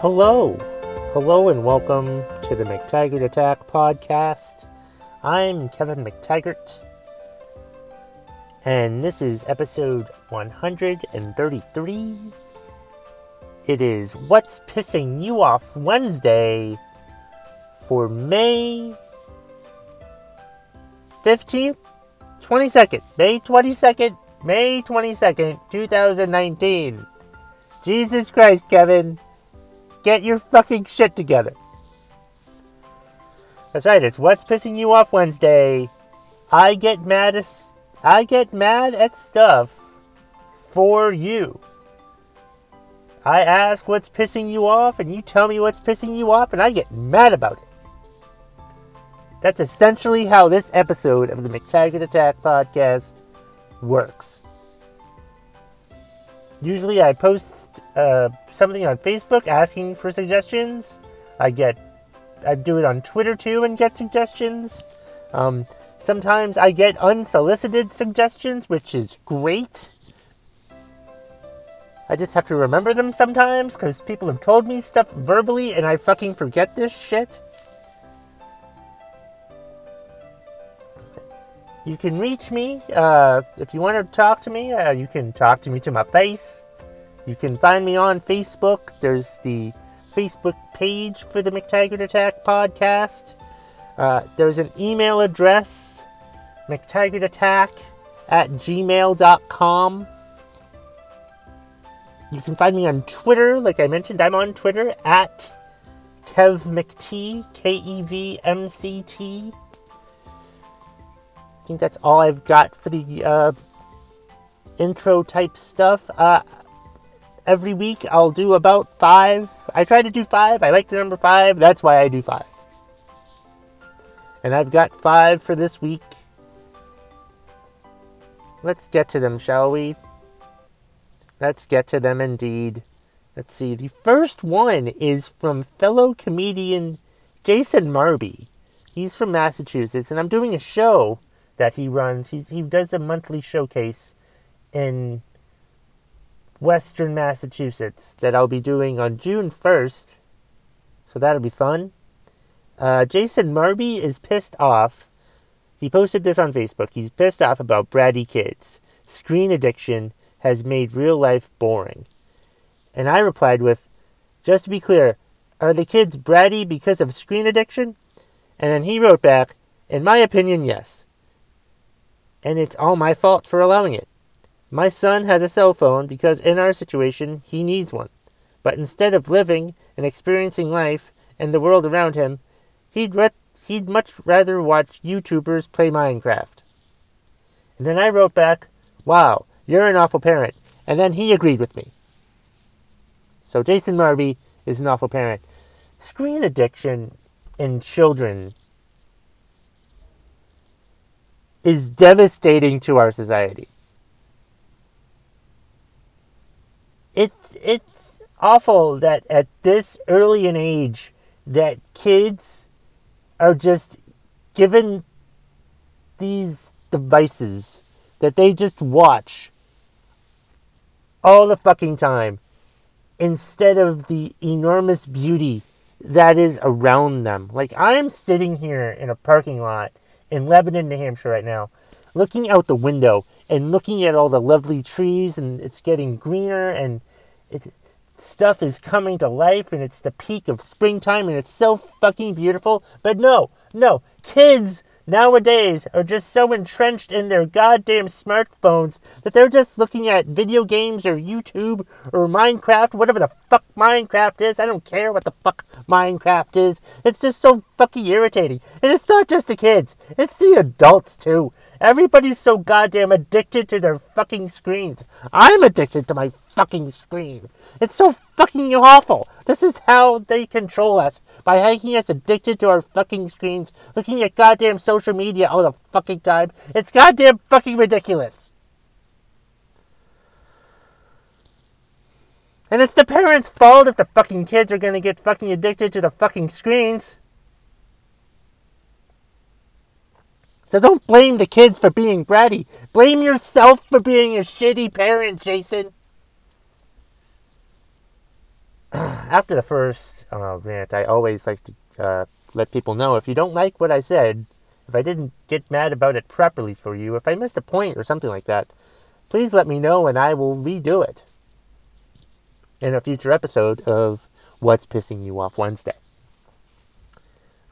Hello, hello, and welcome to the McTaggart Attack podcast. I'm Kevin McTaggart, and this is episode 133. It is What's Pissing You Off Wednesday for May 15th, 22nd, May 22nd, May 22nd, 2019. Jesus Christ, Kevin. Get your fucking shit together. That's right, it's What's Pissing You Off Wednesday. I get mad as I get mad at stuff for you. I ask what's pissing you off and you tell me what's pissing you off and I get mad about it. That's essentially how this episode of the McTaggart Attack podcast works. Usually I post uh, something on Facebook asking for suggestions. I get, I do it on Twitter too and get suggestions. Um, sometimes I get unsolicited suggestions, which is great. I just have to remember them sometimes because people have told me stuff verbally and I fucking forget this shit. You can reach me uh, if you want to talk to me. Uh, you can talk to me to my face. You can find me on Facebook. There's the Facebook page for the McTaggart Attack podcast. Uh, there's an email address, McTaggartAttack at gmail.com. You can find me on Twitter. Like I mentioned, I'm on Twitter at KevMcT, K E V M C T. I think that's all I've got for the uh, intro type stuff. Uh, every week I'll do about five. I try to do five. I like the number five. That's why I do five. And I've got five for this week. Let's get to them, shall we? Let's get to them indeed. Let's see. The first one is from fellow comedian Jason Marby. He's from Massachusetts, and I'm doing a show that he runs. He's, he does a monthly showcase in Western Massachusetts that I'll be doing on June 1st. So that'll be fun. Uh, Jason Marby is pissed off. He posted this on Facebook. He's pissed off about bratty kids. Screen addiction has made real life boring. And I replied with, just to be clear, are the kids bratty because of screen addiction? And then he wrote back, in my opinion, yes and it's all my fault for allowing it. My son has a cell phone because in our situation he needs one. But instead of living and experiencing life and the world around him, he'd re- he'd much rather watch YouTubers play Minecraft. And then I wrote back, "Wow, you're an awful parent." And then he agreed with me. So Jason Marby is an awful parent. Screen addiction in children is devastating to our society. It's it's awful that at this early an age that kids are just given these devices that they just watch all the fucking time instead of the enormous beauty that is around them. Like I'm sitting here in a parking lot in Lebanon, New Hampshire right now, looking out the window and looking at all the lovely trees and it's getting greener and it, stuff is coming to life and it's the peak of springtime and it's so fucking beautiful. But no, no, kids nowadays are just so entrenched in their goddamn smartphones that they're just looking at video games or YouTube or Minecraft, whatever the fuck Minecraft is. I don't care what the fuck Minecraft is. It's just so fucking irritating. And it's not just the kids, it's the adults too. Everybody's so goddamn addicted to their fucking screens. I'm addicted to my fucking screen. It's so fucking awful. This is how they control us by making us addicted to our fucking screens, looking at goddamn social media all the fucking time. It's goddamn fucking ridiculous. And it's the parents' fault if the fucking kids are gonna get fucking addicted to the fucking screens. So don't blame the kids for being bratty. Blame yourself for being a shitty parent, Jason. after the first uh, rant, I always like to uh, let people know if you don't like what I said, if I didn't get mad about it properly for you, if I missed a point or something like that, please let me know and I will redo it in a future episode of What's Pissing You Off Wednesday.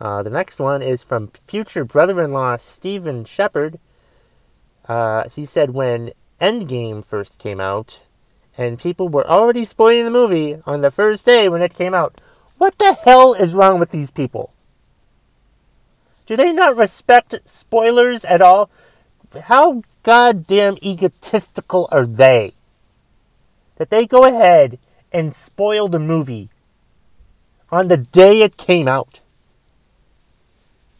Uh, the next one is from future brother in law Stephen Shepard. Uh, he said when Endgame first came out, and people were already spoiling the movie on the first day when it came out. What the hell is wrong with these people? Do they not respect spoilers at all? How goddamn egotistical are they? That they go ahead and spoil the movie on the day it came out.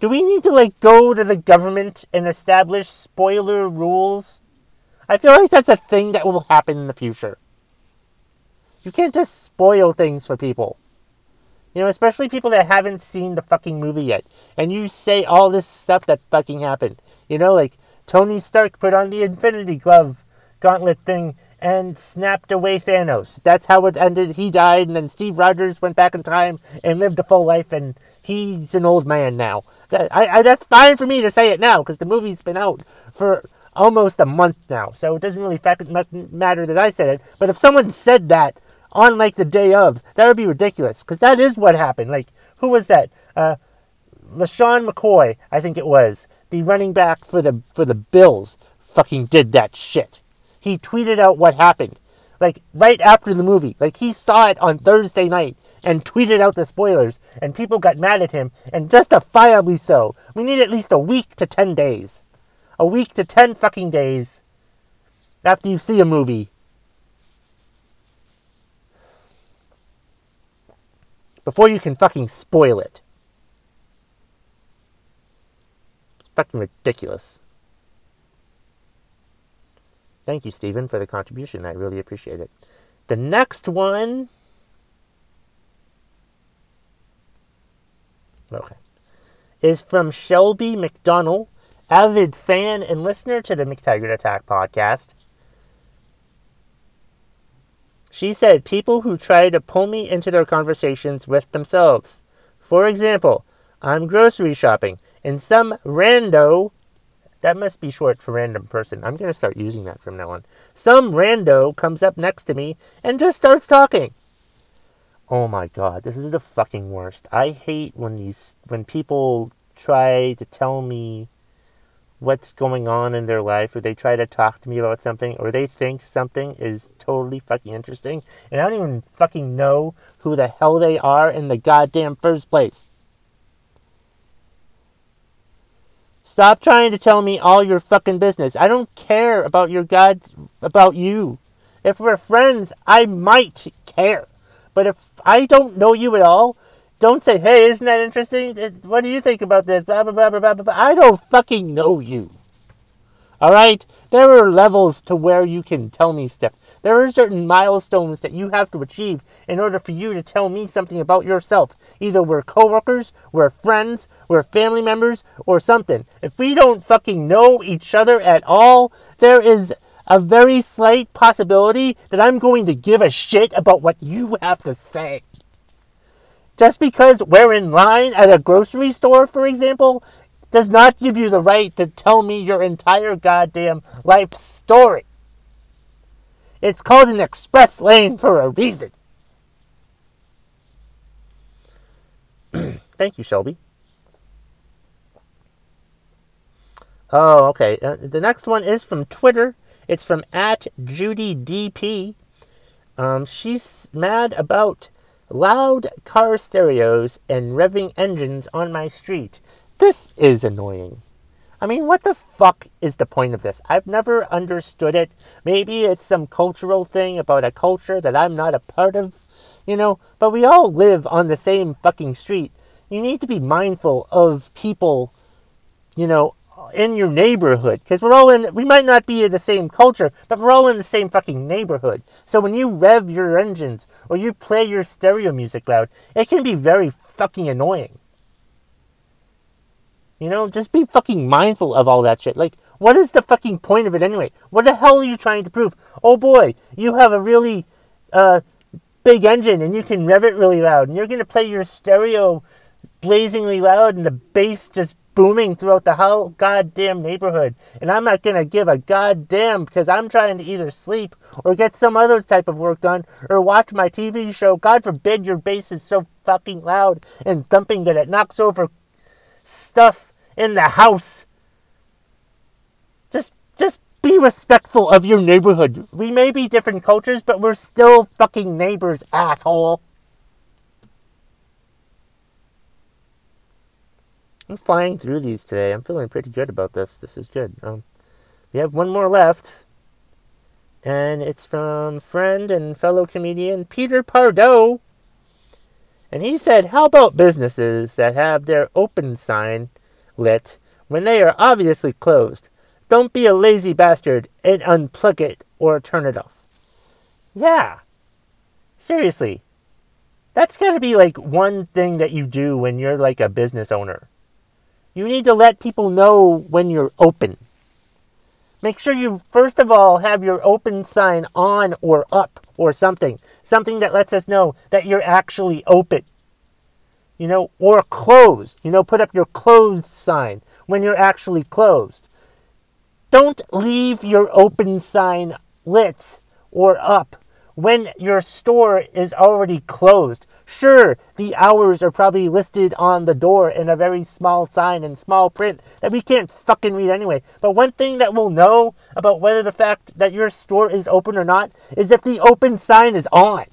Do we need to like go to the government and establish spoiler rules? I feel like that's a thing that will happen in the future. You can't just spoil things for people. You know, especially people that haven't seen the fucking movie yet. And you say all this stuff that fucking happened. You know, like Tony Stark put on the Infinity Glove gauntlet thing and snapped away Thanos. That's how it ended. He died, and then Steve Rogers went back in time and lived a full life, and he's an old man now. That, I, I, that's fine for me to say it now because the movie's been out for almost a month now, so it doesn't really matter that I said it. But if someone said that on like the day of. That would be ridiculous because that is what happened. Like, who was that? Uh, LeSean McCoy, I think it was, the running back for the for the Bills, fucking did that shit. He tweeted out what happened, like right after the movie. Like he saw it on Thursday night and tweeted out the spoilers, and people got mad at him, and justifiably so. We need at least a week to ten days, a week to ten fucking days after you see a movie before you can fucking spoil it. It's fucking ridiculous. Thank you, Stephen, for the contribution. I really appreciate it. The next one. Okay. Is from Shelby McDonald, avid fan and listener to the McTaggart Attack podcast. She said people who try to pull me into their conversations with themselves. For example, I'm grocery shopping and some rando, that must be short for random person. I'm going to start using that from now on. Some rando comes up next to me and just starts talking. Oh my god, this is the fucking worst. I hate when these when people try to tell me what's going on in their life or they try to talk to me about something or they think something is totally fucking interesting and I don't even fucking know who the hell they are in the goddamn first place. Stop trying to tell me all your fucking business. I don't care about your god about you. If we're friends, I might care. But if I don't know you at all, don't say, hey, isn't that interesting? What do you think about this? Blah, blah, blah, blah, blah, blah. I don't fucking know you. All right? There are levels to where you can tell me stuff. There are certain milestones that you have to achieve in order for you to tell me something about yourself. Either we're coworkers, we're friends, we're family members, or something. If we don't fucking know each other at all, there is a very slight possibility that I'm going to give a shit about what you have to say. Just because we're in line at a grocery store, for example, does not give you the right to tell me your entire goddamn life story. It's called an express lane for a reason. Thank you, Shelby. Oh, okay. Uh, the next one is from Twitter. It's from at Judy DP. Um, she's mad about loud car stereos and revving engines on my street. This is annoying. I mean, what the fuck is the point of this? I've never understood it. Maybe it's some cultural thing about a culture that I'm not a part of, you know, but we all live on the same fucking street. You need to be mindful of people, you know, in your neighborhood because we're all in we might not be in the same culture but we're all in the same fucking neighborhood so when you rev your engines or you play your stereo music loud it can be very fucking annoying you know just be fucking mindful of all that shit like what is the fucking point of it anyway what the hell are you trying to prove oh boy you have a really uh big engine and you can rev it really loud and you're to play your stereo blazingly loud and the bass just booming throughout the whole goddamn neighborhood. And I'm not to give a goddamn because I'm trying to either sleep or get some other type of work done or watch my TV show. God forbid your bass is so fucking loud and thumping that it knocks over stuff in the house. Just, just be respectful of your neighborhood. We may be different cultures, but we're still fucking neighbors, asshole. I'm flying through these today. I'm feeling pretty good about this. This is good. Um, we have one more left, and it's from friend and fellow comedian Peter Pardo. And he said, How about businesses that have their open sign lit when they are obviously closed? Don't be a lazy bastard and unplug it or turn it off. Yeah. Seriously. That's got to be like one thing that you do when you're like a business owner. You need to let people know when you're open. Make sure you, first of all, have your open sign on or up or something. Something that lets us know that you're actually open. You know, or closed. You know, put up your closed sign when you're actually closed. Don't leave your open sign lit or up when your store is already closed. Sure, the hours are probably listed on the door in a very small sign in small print that we can't fucking read anyway. But one thing that we'll know about whether the fact that your store is open or not is if the open sign is on.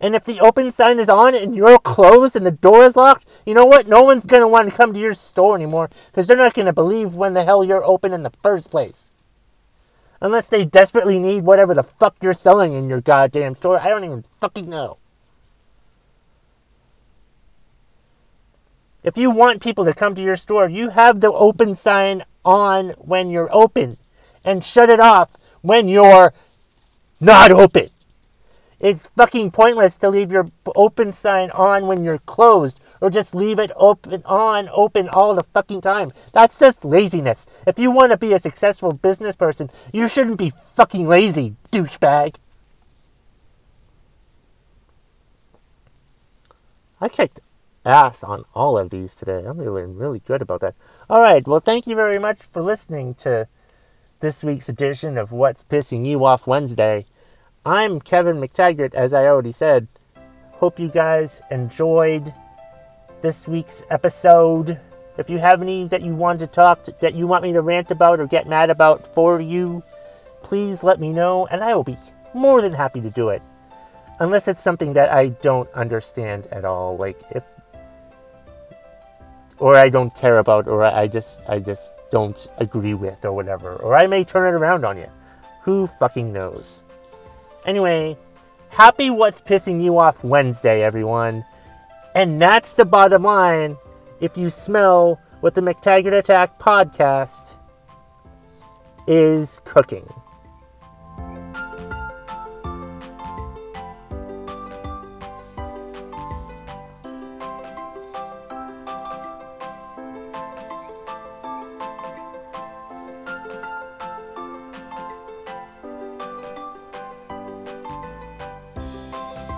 And if the open sign is on and you're closed and the door is locked, you know what? No one's going to want to come to your store anymore because they're not going to believe when the hell you're open in the first place. Unless they desperately need whatever the fuck you're selling in your goddamn store. I don't even fucking know. If you want people to come to your store, you have the open sign on when you're open and shut it off when you're not open. It's fucking pointless to leave your open sign on when you're closed or just leave it open on open all the fucking time. That's just laziness. If you want to be a successful business person, you shouldn't be fucking lazy, douchebag. I kicked ass on all of these today. I'm feeling really good about that. All right, well, thank you very much for listening to this week's edition of What's Pissing You Off Wednesday. I'm Kevin McTaggart, as I already said. Hope you guys enjoyed this week's episode. If you have any that you want to talk, to, that you want me to rant about or get mad about for you, please let me know, and I will be more than happy to do it. Unless it's something that I don't understand at all, like if, or I don't care about, or I just, I just don't agree with, or whatever, or I may turn it around on you. Who fucking knows? Anyway, happy What's Pissing You Off Wednesday, everyone. And that's the bottom line if you smell what the McTaggart Attack podcast is cooking.